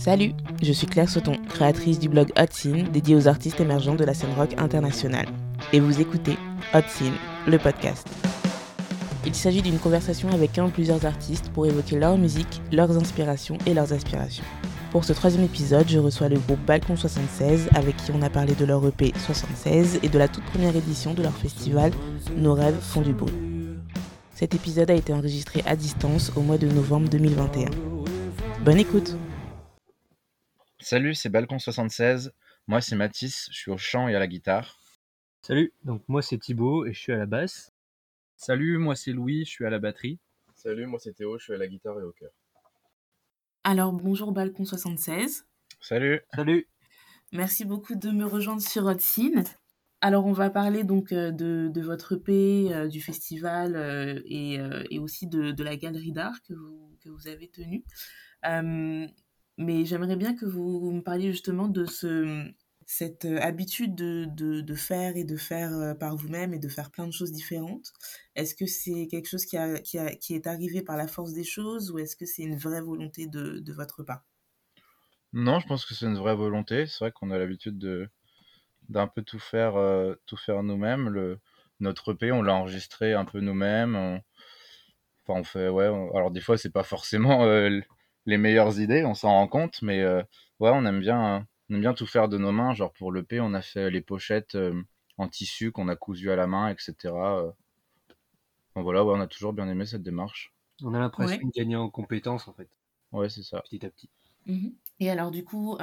Salut, je suis Claire Sauton, créatrice du blog Hot Scene dédié aux artistes émergents de la scène rock internationale. Et vous écoutez Hot Scene, le podcast. Il s'agit d'une conversation avec un ou plusieurs artistes pour évoquer leur musique, leurs inspirations et leurs aspirations. Pour ce troisième épisode, je reçois le groupe Balcon 76 avec qui on a parlé de leur EP 76 et de la toute première édition de leur festival Nos rêves font du bruit. Cet épisode a été enregistré à distance au mois de novembre 2021. Bonne écoute Salut, c'est Balcon 76. Moi, c'est Mathis, je suis au chant et à la guitare. Salut, donc moi c'est Thibaut et je suis à la basse. Salut, moi c'est Louis, je suis à la batterie. Salut, moi c'est Théo, je suis à la guitare et au chœur. Alors bonjour Balcon 76. Salut. Salut. Merci beaucoup de me rejoindre sur Hot Scene. Alors on va parler donc euh, de, de votre EP, euh, du festival euh, et, et aussi de, de la galerie d'art que vous, que vous avez tenue. Euh, mais j'aimerais bien que vous me parliez justement de ce, cette euh, habitude de, de, de faire et de faire euh, par vous-même et de faire plein de choses différentes. Est-ce que c'est quelque chose qui, a, qui, a, qui est arrivé par la force des choses ou est-ce que c'est une vraie volonté de, de votre part? Non, je pense que c'est une vraie volonté. C'est vrai qu'on a l'habitude de d'un peu tout faire, euh, faire nous-mêmes. Notre EP, on l'a enregistré un peu nous-mêmes. Enfin, on fait ouais. Alors des fois, c'est pas forcément les meilleures idées, on s'en rend compte, mais euh, ouais, on aime bien, euh, on aime bien tout faire de nos mains. Genre pour l'EP, on a fait les pochettes euh, en tissu qu'on a cousu à la main, etc. Euh, Bon, voilà, ouais, on a toujours bien aimé cette démarche. On a l'impression Ouais. de gagner en compétences en fait, Ouais, c'est ça. petit à petit. Mhm. Et alors du coup,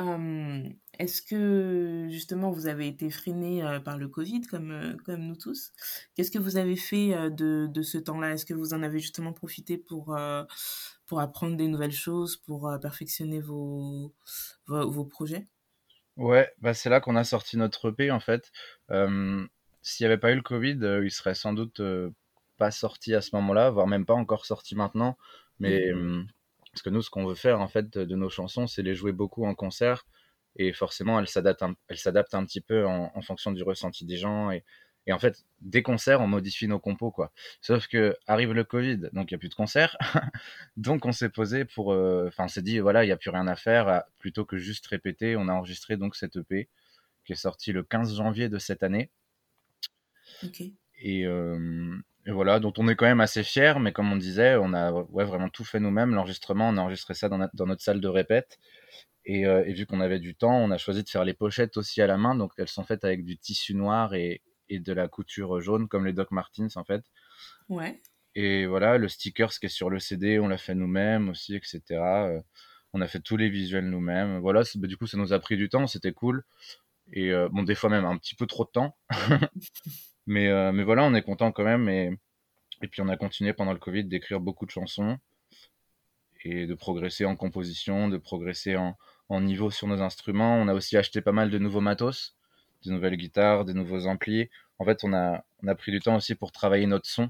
est-ce que justement vous avez été freiné euh, par le Covid comme, euh, comme nous tous? Qu'est-ce que vous avez fait euh, de, de ce temps-là? Est-ce que vous en avez justement profité pour, pour apprendre des nouvelles choses, pour perfectionner vos, vos, vos projets? Ouais, bah c'est là qu'on a sorti notre EP en fait. S'il n'y avait pas eu le Covid, il serait sans doute pas sorti à ce moment-là, voire même pas encore sorti maintenant. Mais euh, parce que nous, ce qu'on veut faire en fait de, de nos chansons, c'est les jouer beaucoup en concert. Et forcément elles s'adaptent un, elles s'adaptent un petit peu en, en fonction du ressenti des gens. Et, et en fait des concerts on modifie nos compos quoi. Sauf que arrive le Covid, donc il y a plus de concerts, donc on s'est posé pour, euh, enfin on s'est dit voilà il y a plus rien à faire, à- plutôt que juste répéter, on a enregistré donc cette EP qui est sortie le 15 janvier de cette année. Ok. et, euh, et voilà, dont on est quand même assez fier, mais comme on disait, on a ouais, vraiment tout fait nous-mêmes. L'enregistrement, on a enregistré ça dans, notre- dans notre salle de répète. Et, euh, et vu qu'on avait du temps, on a choisi de faire les pochettes aussi à la main. Donc elles sont faites avec du tissu noir et, et de la couture jaune, comme les Doc Martens en fait. Ouais. Et voilà, le sticker, ce qui est sur le CD, on l'a fait nous-mêmes aussi, etc. Euh, on a fait tous les visuels nous-mêmes. Voilà, c'est- bah, du coup, ça nous a pris du temps, c'était cool. Et euh, bon, des fois même un petit peu trop de temps. mais, euh, mais voilà, on est content quand même. Et, et puis on a continué pendant le Covid d'écrire beaucoup de chansons et de progresser en composition, de progresser en, en niveau sur nos instruments. On a aussi acheté pas mal de nouveaux matos, des nouvelles guitares, des nouveaux amplis. En fait, on a, on a pris du temps aussi pour travailler notre son.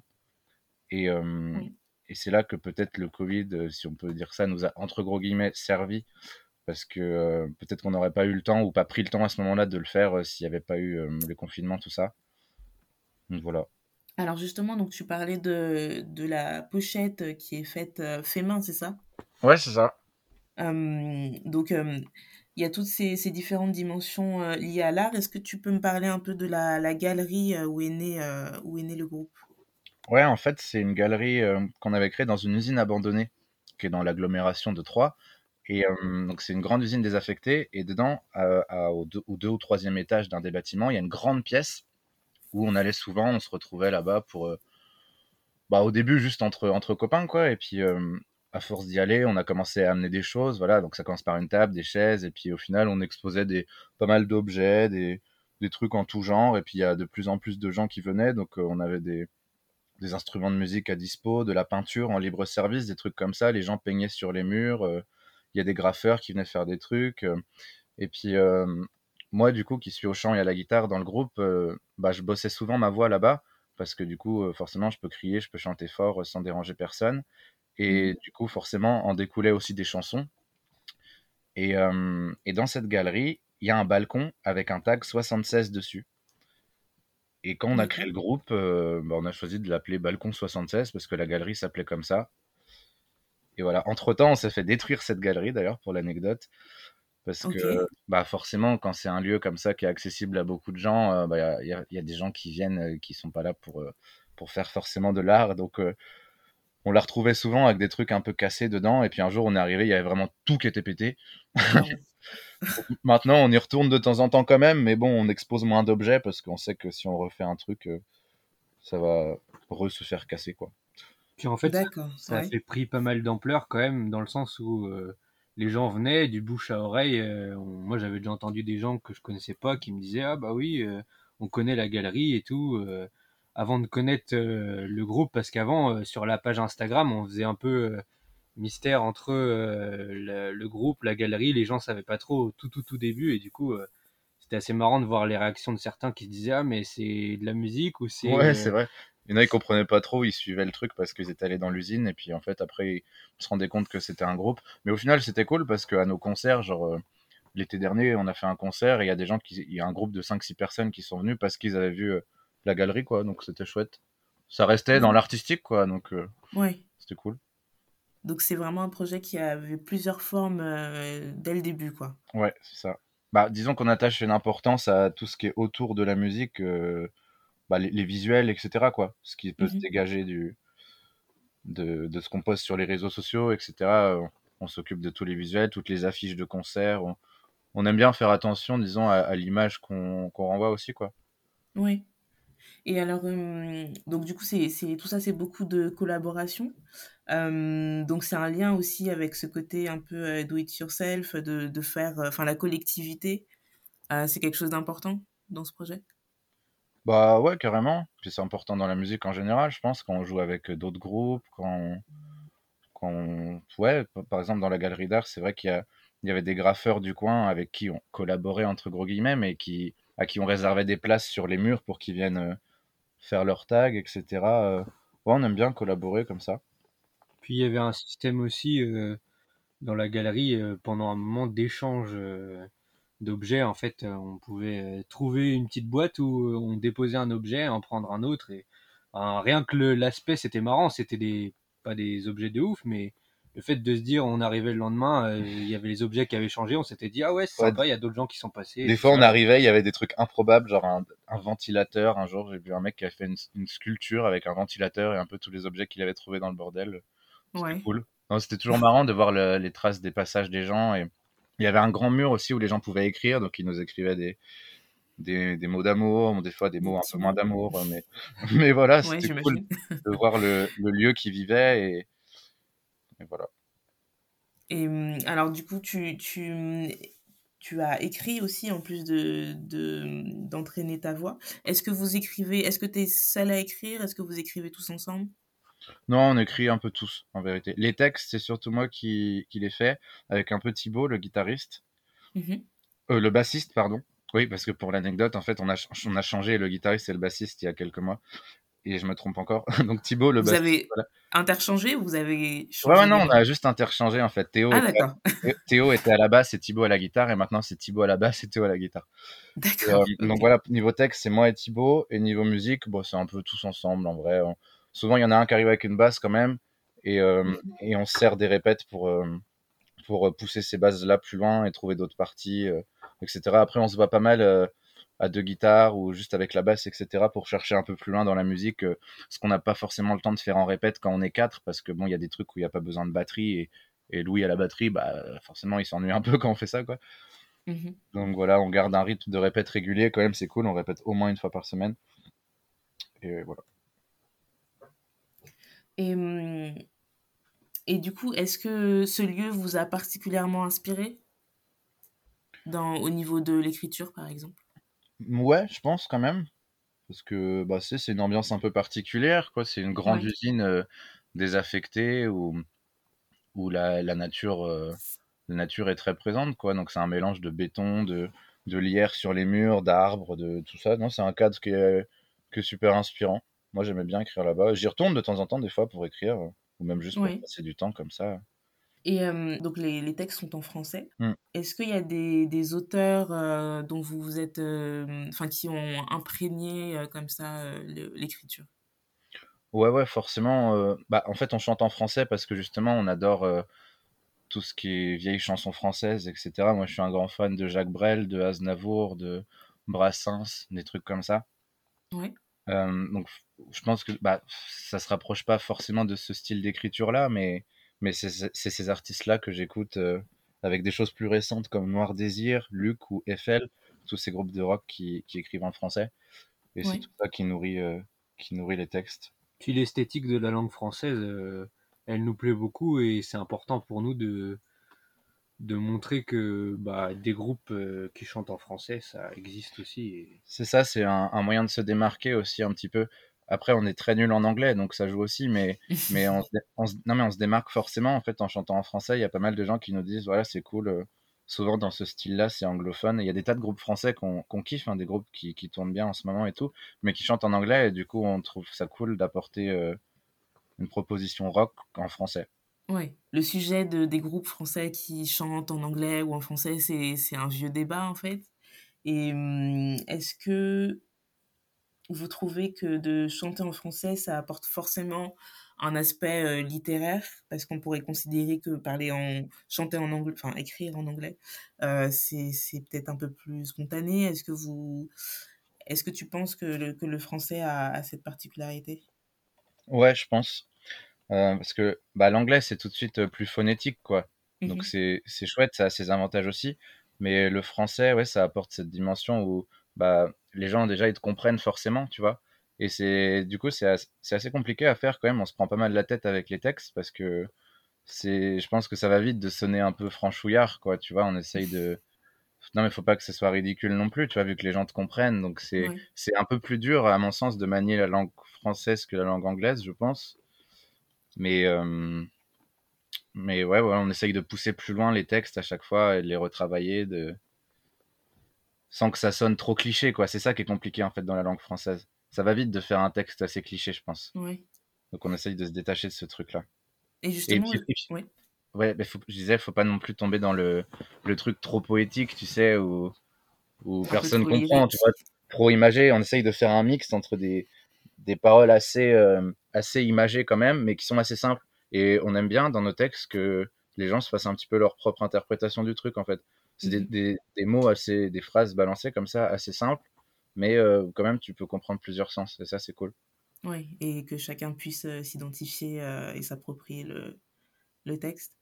Et, euh, Oui. et c'est là que peut-être le Covid, euh, si on peut dire ça, nous a entre gros guillemets servi. Parce que euh, peut-être qu'on n'aurait pas eu le temps ou pas pris le temps à ce moment-là de le faire euh, s'il n'y avait pas eu le confinement, tout ça. Donc voilà. Alors justement, donc tu parlais de, de la pochette qui est faite euh, fait main, c'est ça? Ouais, c'est ça. Euh, donc, euh, il y a toutes ces, ces différentes dimensions euh, liées à l'art. Est-ce que tu peux me parler un peu de la, la galerie euh, où est né, euh, où est né le groupe? Ouais, en fait, c'est une galerie qu'on avait créée dans une usine abandonnée qui est dans l'agglomération de Troyes. Et euh, donc, c'est une grande usine désaffectée. Et dedans, euh, à- au, deux, au deux ou troisième étage d'un des bâtiments, il y a une grande pièce où on allait souvent, on se retrouvait là-bas pour, euh, bah, au début, juste entre, entre copains, quoi. Et puis, euh, à force d'y aller, on a commencé à amener des choses. Voilà, donc ça commence par une table, des chaises. Et puis, au final, on exposait des, pas mal d'objets, des, des trucs en tout genre. Et puis, il y a de plus en plus de gens qui venaient. Donc, euh, on avait des des instruments de musique à dispo, de la peinture en libre service, des trucs comme ça. Les gens peignaient sur les murs. Il y a des graffeurs qui venaient faire des trucs. et puis, moi, du coup, qui suis au chant et à la guitare dans le groupe, euh, bah, je bossais souvent ma voix là-bas. Parce que du coup, euh, forcément, je peux crier, je peux chanter fort euh, sans déranger personne. Et du coup, forcément, en découlaient aussi des chansons. Et, euh, et dans cette galerie, il y a un balcon avec un tag 76 dessus. Et quand on a créé le groupe, euh, bah, on a choisi de l'appeler Balcon 76 parce que la galerie s'appelait comme ça. et voilà. Entre temps, on s'est fait détruire cette galerie d'ailleurs pour l'anecdote. Parce que bah forcément, quand c'est un lieu comme ça qui est accessible à beaucoup de gens, il bah, y, a, y, a, des gens qui viennent qui sont pas là pour, pour faire forcément de l'art. Donc on la retrouvait souvent avec des trucs un peu cassés dedans. Et puis un jour, on est arrivé, il y avait vraiment tout qui était pété. Maintenant, on y retourne de temps en temps quand même, mais bon, on expose moins d'objets parce qu'on sait que si on refait un truc, ça va re se faire casser, quoi. Puis en fait, ça, a fait pris pas mal d'ampleur quand même, dans le sens où les gens venaient du bouche à oreille. moi, j'avais déjà entendu des gens que je connaissais pas qui me disaient Ah, bah oui, on connaît la galerie et tout avant de connaître euh, le groupe, parce qu'avant, euh, sur la page Instagram, on faisait un peu euh, mystère entre le, groupe, la galerie, les gens savaient pas trop tout, tout, tout début, et du coup, c'était assez marrant de voir les réactions de certains qui se disaient Ah, mais c'est de la musique ou c'est. Ouais, c'est vrai. Il y en a, ils comprenaient pas trop, ils suivaient le truc parce qu'ils étaient allés dans l'usine, et puis en fait, après, ils se rendaient compte que c'était un groupe. Mais au final, c'était cool parce qu'à nos concerts, genre, l'été dernier, on a fait un concert, et il y a des gens qui. Il y a un groupe de 5-6 personnes qui sont venus parce qu'ils avaient vu la galerie, quoi. Donc c'était chouette. Ça restait dans l'artistique, quoi. Donc euh, c'était cool. Donc c'est vraiment un projet qui avait plusieurs formes euh, dès le début, quoi. Ouais, c'est ça. Bah, disons qu'on attache une importance à tout ce qui est autour de la musique, euh, bah, les, visuels, etc. Quoi. Ce qui peut se mhm. dégager du, de, de ce qu'on poste sur les réseaux sociaux, etc. On, s'occupe de tous les visuels, toutes les affiches de concerts. On, aime bien faire attention, disons, à, l'image qu'on renvoie aussi, quoi. Oui. Et alors, donc du coup, c'est, tout ça, c'est beaucoup de collaboration. donc c'est un lien aussi avec ce côté un peu do it yourself, de, de faire, enfin la collectivité. c'est quelque chose d'important dans ce projet? Bah ouais, carrément. Puis c'est important dans la musique en général, je pense, quand on joue avec d'autres groupes, quand, quand ouais, par exemple dans la galerie d'art, c'est vrai qu'il y, avait des graffeurs du coin avec qui on collaborait entre gros guillemets, mais qui à qui on réservait des places sur les murs pour qu'ils viennent faire leur tag, etc. Euh, on aime bien collaborer comme ça. Puis il y avait un système aussi euh, dans la galerie euh, pendant un moment d'échange d'objets. En fait, on pouvait trouver une petite boîte où on déposait un objet, en prendre un autre. Et rien que l'aspect, c'était marrant. C'était des pas des objets de ouf, mais le fait de se dire on arrivait le lendemain, euh, il y avait les objets qui avaient changé, on s'était dit ah ouais c'est sympa, il y a d'autres gens qui sont passés. Des fois on arrivait, il y avait des trucs improbables, genre un, ventilateur. Un jour j'ai vu un mec qui avait fait une, sculpture avec un ventilateur et un peu tous les objets qu'il avait trouvés dans le bordel. C'était cool. C'était toujours marrant de voir les traces des passages des gens et il y avait un grand mur aussi où les gens pouvaient écrire, donc ils nous écrivaient des, des, mots d'amour, des fois des mots un peu moins d'amour, mais, mais voilà, c'était cool de voir le, le lieu qui vivait et, et voilà. Et hum, alors, du coup, tu, tu, tu as écrit aussi, en plus de, de, d'entraîner ta voix. Est-ce que vous écrivez, est-ce que tu es seul à écrire? Est-ce que vous écrivez tous ensemble? Non, on écrit un peu tous, en vérité. Les textes, c'est surtout moi qui, qui les fais, avec un peu Thibaut, le guitariste. Mmh euh, le bassiste, pardon. Oui, parce que pour l'anecdote, en fait, on a, on a changé le guitariste et le bassiste il y a quelques mois et je me trompe encore. Donc Thibaut, le Vous avez interchangé ou vous avez changé Ouais, non, on a juste interchangé en fait. Théo, ah, était, Théo était à la basse et Thibaut à la guitare, et maintenant c'est Thibaut à la basse et Théo à la guitare. D'accord. Euh, donc voilà, niveau texte, c'est moi et Thibaut, et niveau musique, bon, c'est un peu tous ensemble en vrai. Souvent, il y en a un qui arrive avec une basse quand même, et, euh, mm. et on sert des répètes pour, euh, pour pousser ces basses là plus loin et trouver d'autres parties, etc. Après, on se voit pas mal à deux guitares ou juste avec la basse, etc. pour chercher un peu plus loin dans la musique, euh, ce qu'on n'a pas forcément le temps de faire en répète quand on est quatre, parce que bon, il y a des trucs où il n'y a pas besoin de batterie et, et Louis à la batterie, bah forcément il s'ennuie un peu quand on fait ça, quoi. Mmh Donc voilà, on garde un rythme de répète régulier, quand même c'est cool, on répète au moins une fois par semaine. Et voilà. Et, mmh, et du coup, est-ce que ce lieu vous a particulièrement inspiré? Dans, au niveau de l'écriture, par exemple? Ouais, je pense quand même. Parce que bah, c'est une ambiance un peu particulière, quoi. C'est une grande usine euh, désaffectée où, où la, la nature, euh, la nature est très présente, quoi. Donc c'est un mélange de béton, de, de lierre sur les murs, d'arbres, de tout ça. Non, c'est un cadre qui est, qui est super inspirant. Moi, j'aimais bien écrire là-bas. J'y retourne de temps en temps, des fois, pour écrire, ou même juste pour passer du temps comme ça. Et donc les, les, textes sont en français. Mmh. Est-ce qu'il y a des, des auteurs dont vous vous êtes, enfin qui ont imprégné comme ça l'écriture? Ouais, ouais, forcément. bah, en fait, on chante en français parce que justement, on adore tout ce qui est vieilles chansons françaises, etc. Moi, je suis un grand fan de Jacques Brel, de Aznavour, de Brassens, des trucs comme ça. Ouais. Donc, je pense que bah, ça se rapproche pas forcément de ce style d'écriture-là, mais, mais c'est ces artistes-là que j'écoute avec des choses plus récentes comme Noir Désir, Luc ou Eiffel, tous ces groupes de rock qui, qui écrivent en français. Et c'est tout ça qui nourrit, qui nourrit les textes. Puis l'esthétique de la langue française, elle nous plaît beaucoup et c'est important pour nous de, de montrer que bah, des groupes euh, qui chantent en français, ça existe aussi. C'est ça, c'est un, moyen de se démarquer aussi un petit peu. Après, on est très nul en anglais, donc ça joue aussi, mais, mais, on, non, mais on se démarque forcément en fait en chantant en français. Il y a pas mal de gens qui nous disent voilà, c'est cool. Euh, souvent dans ce style-là, c'est anglophone. Il y a des tas de groupes français qu'on kiffe, hein, des groupes qui, qui, tournent bien en ce moment et tout, mais qui chantent en anglais, et du coup, on trouve ça cool d'apporter euh, une proposition rock en français. Oui, le sujet de, des groupes français qui chantent en anglais ou en français, c'est un vieux débat en fait. Et hum, est-ce que vous trouvez que de chanter en français, ça apporte forcément un aspect euh, littéraire? Parce qu'on pourrait considérer que parler en chanter en anglais, enfin écrire en anglais, euh, c'est peut-être un peu plus spontané. Est-ce que vous, est-ce que tu penses que le, que le français a, a cette particularité? Ouais, je pense. Euh, parce que bah, l'anglais, c'est tout de suite plus phonétique, quoi. Donc mmh c'est chouette, ça a ses avantages aussi. Mais le français, ouais, ça apporte cette dimension où bah, les gens, déjà, ils te comprennent forcément, tu vois. Et c'est du coup, c'est assez, assez compliqué à faire quand même. On se prend pas mal la tête avec les textes parce que c'est, je pense que ça va vite de sonner un peu franchouillard, quoi. Tu vois, on essaye de. Non, mais faut pas que ce soit ridicule non plus, tu vois, vu que les gens te comprennent. Donc c'est c'est un peu plus dur, à mon sens, de manier la langue française que la langue anglaise, je pense. Mais, euh, mais ouais, on essaye de pousser plus loin les textes à chaque fois et de les retravailler de... sans que ça sonne trop cliché, quoi. C'est ça qui est compliqué en fait dans la langue française. Ça va vite de faire un texte assez cliché, je pense. Donc on essaye de se détacher de ce truc-là. Et justement, ouais, mais faut, je disais, faut pas non plus tomber dans le, le truc trop poétique, tu sais, où, où personne comprend, tu vois, trop imagé. On essaye de faire un mix entre des, des paroles assez, euh, assez imagées quand même, mais qui sont assez simples. Et on aime bien dans nos textes que les gens se fassent un petit peu leur propre interprétation du truc, en fait. C'est des, mhm. des, mots assez, des phrases balancées comme ça, assez simples, mais euh, quand même, tu peux comprendre plusieurs sens, et ça, c'est cool. Oui, et que chacun puisse euh, s'identifier et s'approprier le, le texte.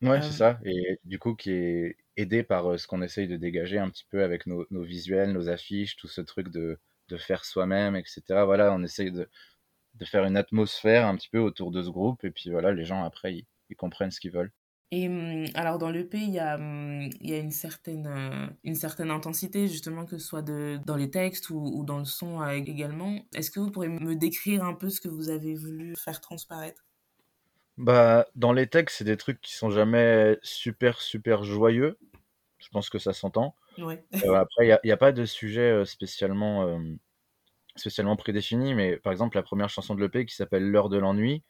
Ouais, c'est ça. Et du coup, qui est aidé par ce qu'on essaye de dégager un petit peu avec nos, nos, visuels, nos affiches, tout ce truc de, de faire soi-même, etc. Voilà, on essaye de, de, faire une atmosphère un petit peu autour de ce groupe, et puis voilà, les gens après, ils, comprennent ce qu'ils veulent. Et hum, alors dans l'EP, il y a, hum, il y a une, certaine, euh, une certaine intensité, justement, que ce soit de, dans les textes ou, ou dans le son euh, également. Est-ce que vous pourriez me décrire un peu ce que vous avez voulu faire transparaître? Bah, Dans les textes, c'est des trucs qui sont jamais super, super joyeux. Je pense que ça s'entend. Euh, après, il n'y a, pas de sujet spécialement, euh, spécialement prédéfini, mais par exemple, la première chanson de l'EP qui s'appelle L'heure de l'ennui,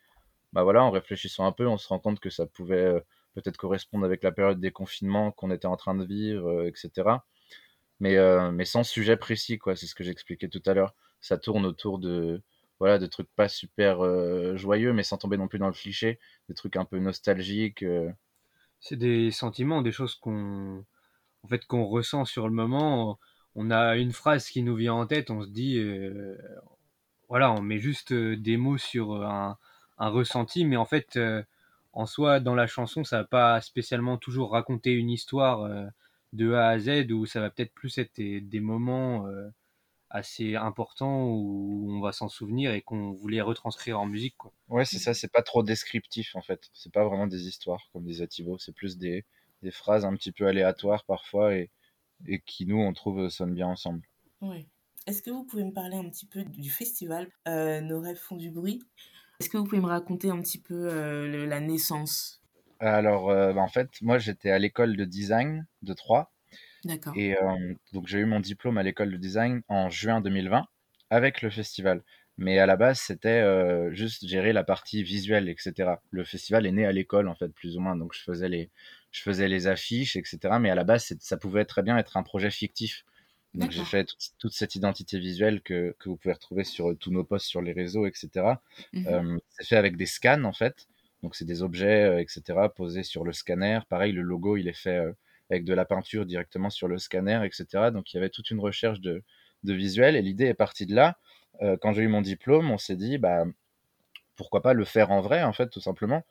bah voilà, en réfléchissant un peu, on se rend compte que ça pouvait peut-être correspondre avec la période des confinements qu'on était en train de vivre, etc. Mais, mais sans sujet précis, quoi. C'est ce que j'expliquais tout à l'heure. Ça tourne autour de, voilà, de trucs pas super joyeux, mais sans tomber non plus dans le cliché, des trucs un peu nostalgiques. C'est des sentiments, des choses qu'on en fait qu'on ressent sur le moment. On a une phrase qui nous vient en tête, on se dit, euh, voilà, on met juste euh, des mots sur un, ressenti, mais en fait, euh, en soi, dans la chanson, ça va pas spécialement toujours raconter une histoire de A à Z, ou ça va peut-être plus être des, moments assez importants où on va s'en souvenir et qu'on voulait retranscrire en musique. Quoi. Ouais, c'est ça, c'est pas trop descriptif en fait. C'est pas vraiment des histoires comme disait Thibaut, c'est plus des, des phrases un petit peu aléatoires parfois et, et qui, nous, on trouve, sonnent bien ensemble. Oui. Est-ce que vous pouvez me parler un petit peu du festival euh, Nos rêves font du bruit? Est-ce que vous pouvez me raconter un petit peu euh, la naissance? Alors, euh, bah, en fait, moi, j'étais à l'école de design de Troyes. D'accord. Et donc, j'ai eu mon diplôme à l'école de design en juin 2020 avec le festival. Mais à la base, c'était juste gérer la partie visuelle, etc. Le festival est né à l'école, en fait, plus ou moins. Donc, je faisais les, je faisais les affiches, etc. Mais à la base, ça pouvait très bien être un projet fictif. Donc j'ai fait toute, cette identité visuelle que, que, vous pouvez retrouver sur tous nos posts sur les réseaux, etc. Mmh c'est fait avec des scans en fait. Donc c'est des objets, etc. posés sur le scanner. Pareil, le logo, il est fait avec de la peinture directement sur le scanner, etc. Donc il y avait toute une recherche de, de visuel et l'idée est partie de là. Quand j'ai eu mon diplôme, on s'est dit, bah, pourquoi pas le faire en vrai, en fait, tout simplement.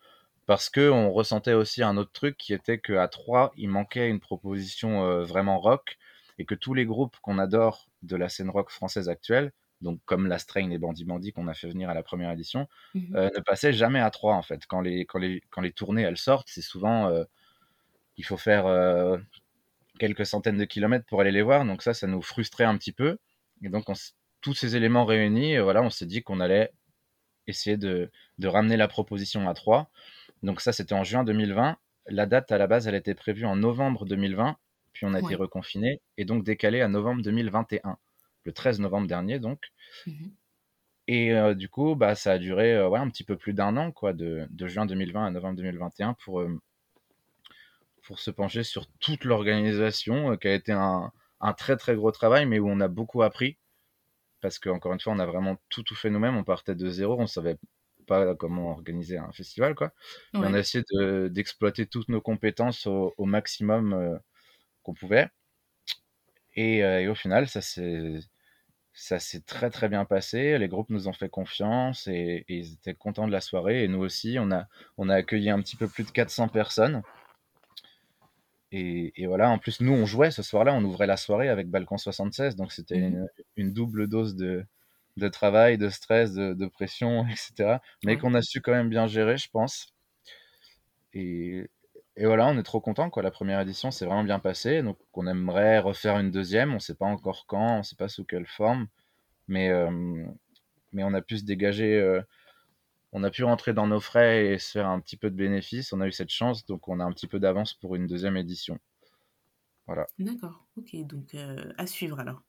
Parce qu'on ressentait aussi un autre truc qui était qu'à 3, il manquait une proposition vraiment rock et que tous les groupes qu'on adore de la scène rock française actuelle, donc comme La Strain et Bandy Bandy qu'on a fait venir à la première édition, mmh ne passaient jamais à 3 en fait. Quand les, quand les, quand les tournées elles sortent, c'est souvent il faut faire quelques centaines de kilomètres pour aller les voir. Donc ça, ça nous frustrait un petit peu. Et donc tous ces éléments réunis, voilà, on s'est dit qu'on allait essayer de, de, ramener la proposition à 3. Donc ça, c'était en juin 2020. La date à la base, elle était prévue en novembre 2020, puis on a été reconfiné et donc décalé à novembre 2021, le 13 novembre dernier donc. Mmh et du coup, bah, ça a duré ouais, un petit peu plus d'un an, quoi, de, de, juin 2020 à novembre 2021 pour, pour se pencher sur toute l'organisation, qui a été un, un, très très gros travail, mais où on a beaucoup appris. Parce qu'encore une fois, on a vraiment tout, tout fait nous-mêmes. On partait de zéro, on savait pas comment organiser un festival, quoi. on a essayé d'exploiter toutes nos compétences au, maximum qu'on pouvait. Et, et, au final, ça s'est ça s'est très très bien passé. Les groupes nous ont fait confiance et, ils étaient contents de la soirée. Et nous aussi, on a, on a accueilli un petit peu plus de 400 personnes. Et, voilà, en plus, nous, on jouait ce soir-là, on ouvrait la soirée avec Balcon 76. Donc c'était mmh une, double dose de, de travail, de stress, de, pression, etc. Mais qu'on a su quand même bien gérer, je pense. Et, et voilà, on est trop content quoi. La première édition s'est vraiment bien passée, donc on aimerait refaire une deuxième. On ne sait pas encore quand, on ne sait pas sous quelle forme, mais euh, mais on a pu se dégager, euh, on a pu rentrer dans nos frais et se faire un petit peu de bénéfices. On a eu cette chance, donc on a un petit peu d'avance pour une deuxième édition. Voilà. D'accord. Ok, donc euh, à suivre alors.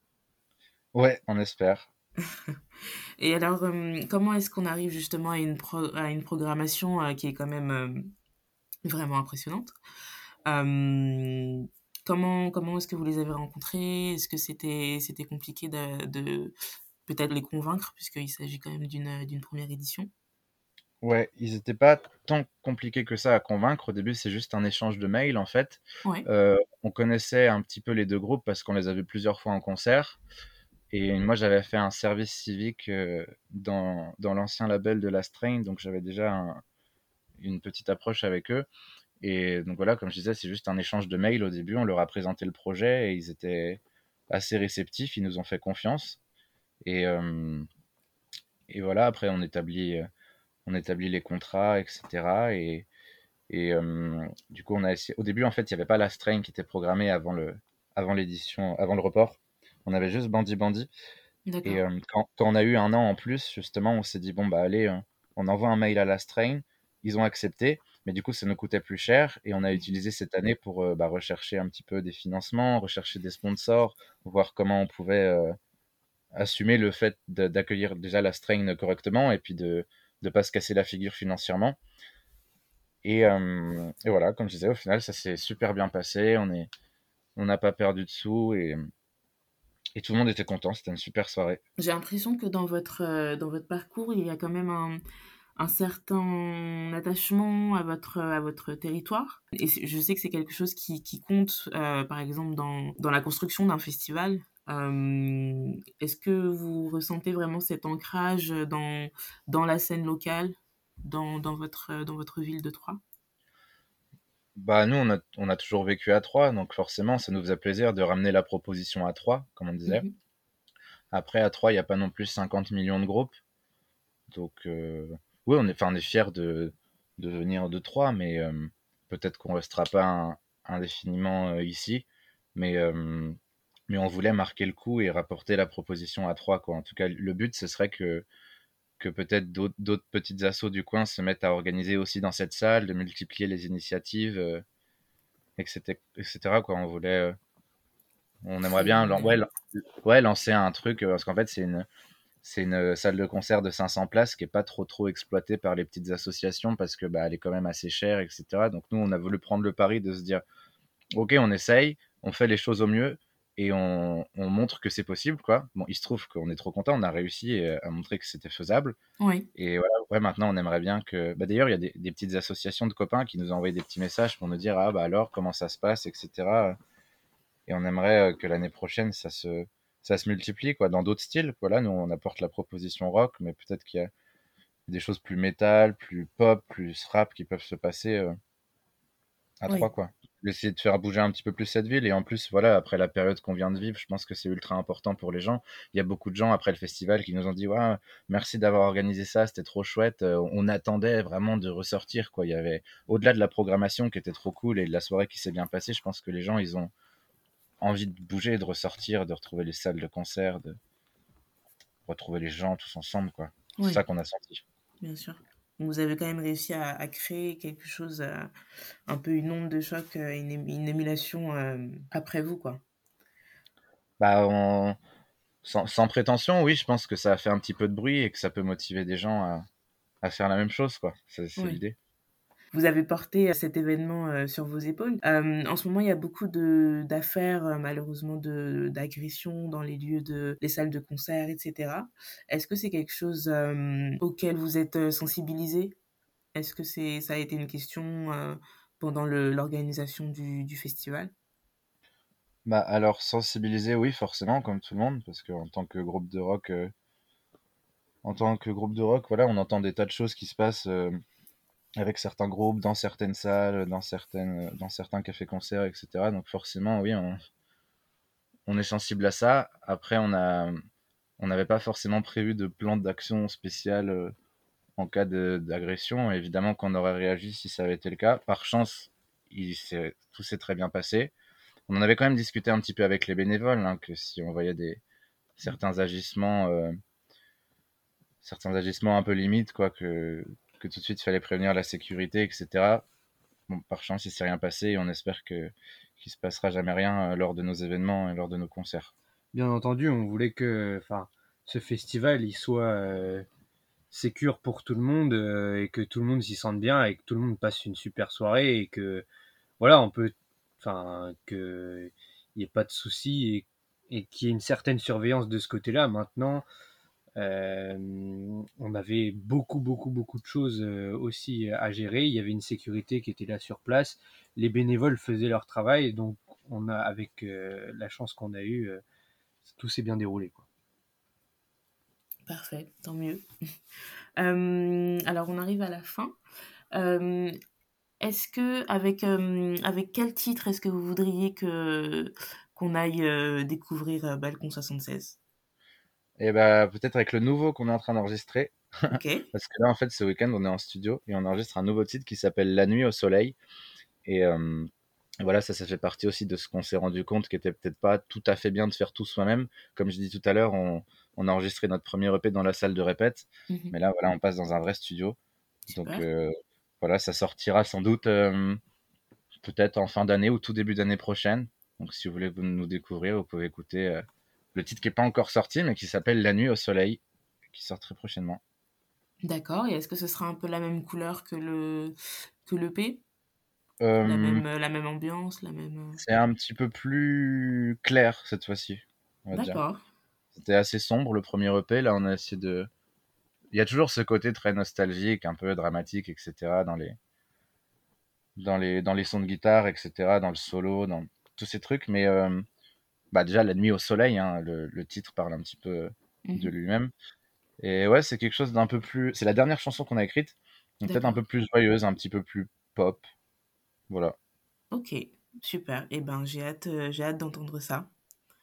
Ouais, on espère. et alors, comment est-ce qu'on arrive justement à une, à une programmation qui est quand même vraiment impressionnante? comment comment est-ce que vous les avez rencontrés? Est-ce que c'était compliqué de, de peut-être les convaincre puisqu'il s'agit quand même d'une d'une première édition? Ouais, ils n'étaient pas tant compliqués que ça à convaincre. Au début, c'est juste un échange de mails en fait. Euh, on connaissait un petit peu les deux groupes parce qu'on les a vus plusieurs fois en concert. Et moi, j'avais fait un service civique euh, dans, dans l'ancien label de la Strain, donc j'avais déjà un, une petite approche avec eux. Et donc voilà, comme je disais, c'est juste un échange de mails au début. On leur a présenté le projet et ils étaient assez réceptifs. Ils nous ont fait confiance. Et, euh, et voilà, après, on établit, on établit les contrats, etc. Et, et euh, du coup, on a essayé. Au début, en fait, il n'y avait pas la strain qui était programmée avant le, avant l'édition, avant le report. On avait juste Bandy Bandy. Et euh, quand, quand, on a eu un an en plus, justement, on s'est dit bon bah allez, on envoie un mail à la strain ils ont accepté, mais du coup, ça nous coûtait plus cher et on a utilisé cette année pour euh, bah, rechercher un petit peu des financements, rechercher des sponsors, voir comment on pouvait assumer le fait d'accueillir déjà la strain correctement et puis de ne pas se casser la figure financièrement. Et, euh, et, voilà, comme je disais, au final, ça s'est super bien passé. On est, on n'a pas perdu de sous et, et tout le monde était content. C'était une super soirée. J'ai l'impression que dans votre, dans votre parcours, il y a quand même un, un certain attachement à votre, à votre territoire. Et je sais que c'est quelque chose qui, qui compte, euh, par exemple, dans, dans la construction d'un festival. Est-ce que vous ressentez vraiment cet ancrage dans, dans la scène locale, dans, dans, votre, dans votre ville de Troyes? Bah, nous, on a, on a toujours vécu à Troyes, donc forcément, ça nous faisait plaisir de ramener la proposition à Troyes, comme on disait. Mhm. Après, à Troyes, il n'y a pas non plus 50 millions de groupes. Donc, euh, oui, on est, on est fiers de, de venir de Troyes, mais euh, peut-être qu'on restera pas indéfiniment euh, ici. Mais, mais on voulait marquer le coup et rapporter la proposition à Troyes. Quoi. En tout cas, le but, ce serait que, que peut-être d'autres petites assos du coin se mettent à organiser aussi dans cette salle, de multiplier les initiatives, etc., etc. Quoi. On voulait, on aimerait bien ouais, lancer un truc, parce qu'en fait, c'est une, c'est une euh, salle de concert de 500 places qui est pas trop trop exploitée par les petites associations parce que bah, elle est quand même assez chère, etc. Donc nous, on a voulu prendre le pari de se dire, ok, on essaye, on fait les choses au mieux, et on, montre que c'est possible, quoi. Bon, il se trouve qu'on est trop content, on a réussi euh, à montrer que c'était faisable. Oui. Et voilà, ouais, maintenant on aimerait bien que. Bah, D'ailleurs, il y a des, petites associations de copains qui nous ont envoyé des petits messages pour nous dire ah bah alors comment ça se passe, etc. Et on aimerait euh, que l'année prochaine ça se ça se multiplie quoi dans d'autres styles. Voilà, nous on apporte la proposition rock, mais peut-être qu'il y a des choses plus métal, plus pop, plus rap qui peuvent se passer euh, à trois quoi essayer de faire bouger un petit peu plus cette ville. Et en plus, voilà, après la période qu'on vient de vivre, je pense que c'est ultra important pour les gens. Il y a beaucoup de gens après le festival qui nous ont dit ouais, merci d'avoir organisé ça, c'était trop chouette. Euh, on attendait vraiment de ressortir. Quoi. Il y avait, au-delà de la programmation qui était trop cool et de la soirée qui s'est bien passée, je pense que les gens, ils ont envie de bouger, de ressortir, de retrouver les salles de concert, de retrouver les gens tous ensemble. quoi. C'est ça qu'on a senti. Bien sûr vous avez quand même réussi à, créer quelque chose, euh, un peu une onde de choc, euh, une, émulation euh, après vous, quoi. Bah, sans, prétention, oui, je pense que ça a fait un petit peu de bruit et que ça peut motiver des gens à, faire la même chose, quoi. C'est l'idée. Vous avez porté cet événement sur vos épaules. en ce moment, il y a beaucoup d'affaires, malheureusement, d'agressions dans les lieux de les salles de concert, etc. Est-ce que c'est quelque chose auquel vous êtes sensibilisé? Est-ce que c'est ça a été une question pendant l'organisation du, du, festival? Bah alors sensibilisé, oui, forcément, comme tout le monde, parce qu'en tant que groupe de rock, en tant que groupe de rock, voilà, on entend des tas de choses qui se passent avec certains groupes, dans certaines salles, dans, certaines, dans certains cafés-concerts, etc. Donc forcément, oui, on, est sensible à ça. Après, on a, on n'avait pas forcément prévu de plan d'action spécial euh, en cas d'agression. Évidemment qu'on aurait réagi si ça avait été le cas. Par chance, tout s'est très bien passé. On en avait quand même discuté un petit peu avec les bénévoles, hein, que si on voyait des, certains agissements, euh, certains agissements un peu limites, quoi, que, que tout de suite il fallait prévenir la sécurité, etc. Bon, par chance, il s'est rien passé et on espère que qu'il se passera jamais rien euh, lors de nos événements et lors de nos concerts. Bien entendu, on voulait que, ce festival il soit euh, pour tout le monde euh, et que tout le monde s'y sente bien et que tout le monde passe une super soirée et que voilà, on peut, enfin, que n'y ait pas de soucis et, et qu'il y ait une certaine surveillance de ce côté-là. Maintenant, on avait beaucoup, beaucoup, beaucoup de choses aussi à gérer. Il y avait une sécurité qui était là sur place. Les bénévoles faisaient leur travail. Donc, on a, avec la chance qu'on a eue, tout s'est bien déroulé. Quoi. Parfait, tant mieux. alors, on arrive à la fin. est-ce que, avec, avec quel titre est-ce que vous voudriez que, qu'on aille découvrir Balcon 76 et bah, peut-être avec le nouveau qu'on est en train d'enregistrer. Parce que là, en fait, ce week-end, on est en studio et on enregistre un nouveau titre qui s'appelle La nuit au soleil. Et euh, voilà, ça, ça fait partie aussi de ce qu'on s'est rendu compte qui était peut-être pas tout à fait bien de faire tout soi-même. Comme je dis tout à l'heure, on, on, a enregistré notre premier EP dans la salle de répète. Mhm. Mais là, voilà, on passe dans un vrai studio. Donc euh, voilà, ça sortira sans doute euh, peut-être en fin d'année ou tout début d'année prochaine. Donc si vous voulez nous découvrir, vous pouvez écouter le titre qui n'est pas encore sorti, mais qui s'appelle La nuit au soleil, qui sort très prochainement. D'accord, et est-ce que ce sera un peu la même couleur que le que l'EP euh, la, même, la même ambiance, la même... Euh C'est un petit peu plus clair cette fois-ci, D'accord. C'était assez sombre le premier EP, là on a essayé de... Il y a toujours ce côté très nostalgique, un peu dramatique, etc. dans les, dans les, dans les sons de guitare, etc., dans le solo, dans tous ces trucs, mais euh, bah déjà La nuit au soleil, hein, le, titre parle un petit peu de mhm. lui-même. Et ouais, c'est quelque chose d'un peu plus. C'est la dernière chanson qu'on a écrite, peut-être un peu plus joyeuse, un petit peu plus pop. Voilà. Ok, super. Et eh ben j'ai hâte, euh, j'ai hâte d'entendre ça.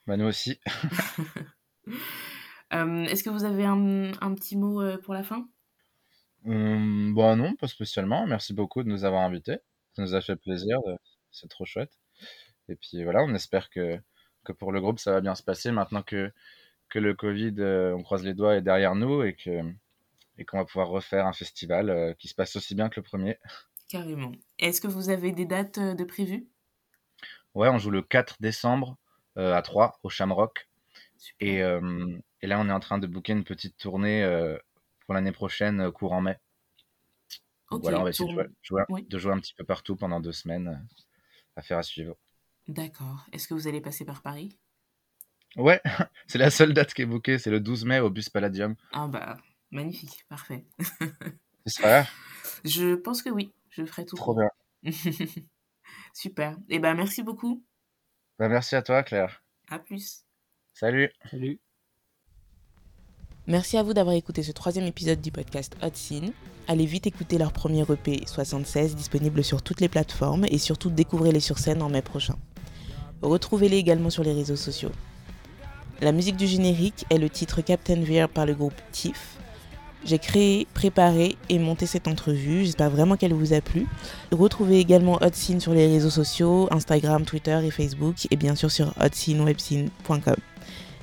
Bah nous aussi. Est-ce que vous avez un, un petit mot euh, pour la fin? Hum, Bah non, pas spécialement. Merci beaucoup de nous avoir invités. Ça nous a fait plaisir. C'est trop chouette. Et puis voilà, on espère que que pour le groupe, ça va bien se passer maintenant que, que le Covid, euh, on croise les doigts, est derrière nous et que et qu'on va pouvoir refaire un festival euh, qui se passe aussi bien que le premier. Carrément. Est-ce que vous avez des dates euh, de prévues? Ouais, on joue le 4 décembre à 3 au Shamrock. Et, et, là, on est en train de booker une petite tournée pour l'année prochaine, courant mai. voilà, on va essayer de, jouer, de jouer un petit peu partout pendant deux semaines. à faire à suivre. D'accord. Est-ce que vous allez passer par Paris? Ouais, c'est la seule date qui est bookée, c'est le 12 mai au Bus Palladium. Ah bah, magnifique, parfait. C'est ça Je pense que oui, je ferai tout. Trop bien. Super. Et eh ben merci beaucoup. Bah, merci à toi, Claire. À plus. Salut. Salut. Merci à vous d'avoir écouté ce troisième épisode du podcast Hot Scene. Allez vite écouter leur premier EP 76 disponible sur toutes les plateformes et surtout découvrez-les sur scène en mai prochain. Retrouvez-les également sur les réseaux sociaux. La musique du générique est le titre Captain Veer par le groupe TIFF. J'ai créé, préparé et monté cette entrevue. J'espère vraiment qu'elle vous a plu. Retrouvez également Hot Scene sur les réseaux sociaux, Instagram, Twitter et Facebook, et bien sûr sur hotscenewebscene.com.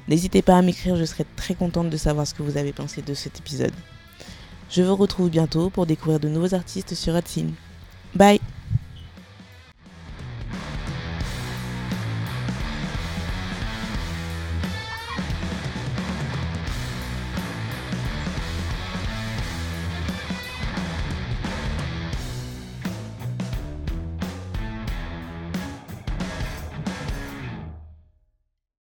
N'hésitez pas à m'écrire, je serai très contente de savoir ce que vous avez pensé de cet épisode. Je vous retrouve bientôt pour découvrir de nouveaux artistes sur Hot Bye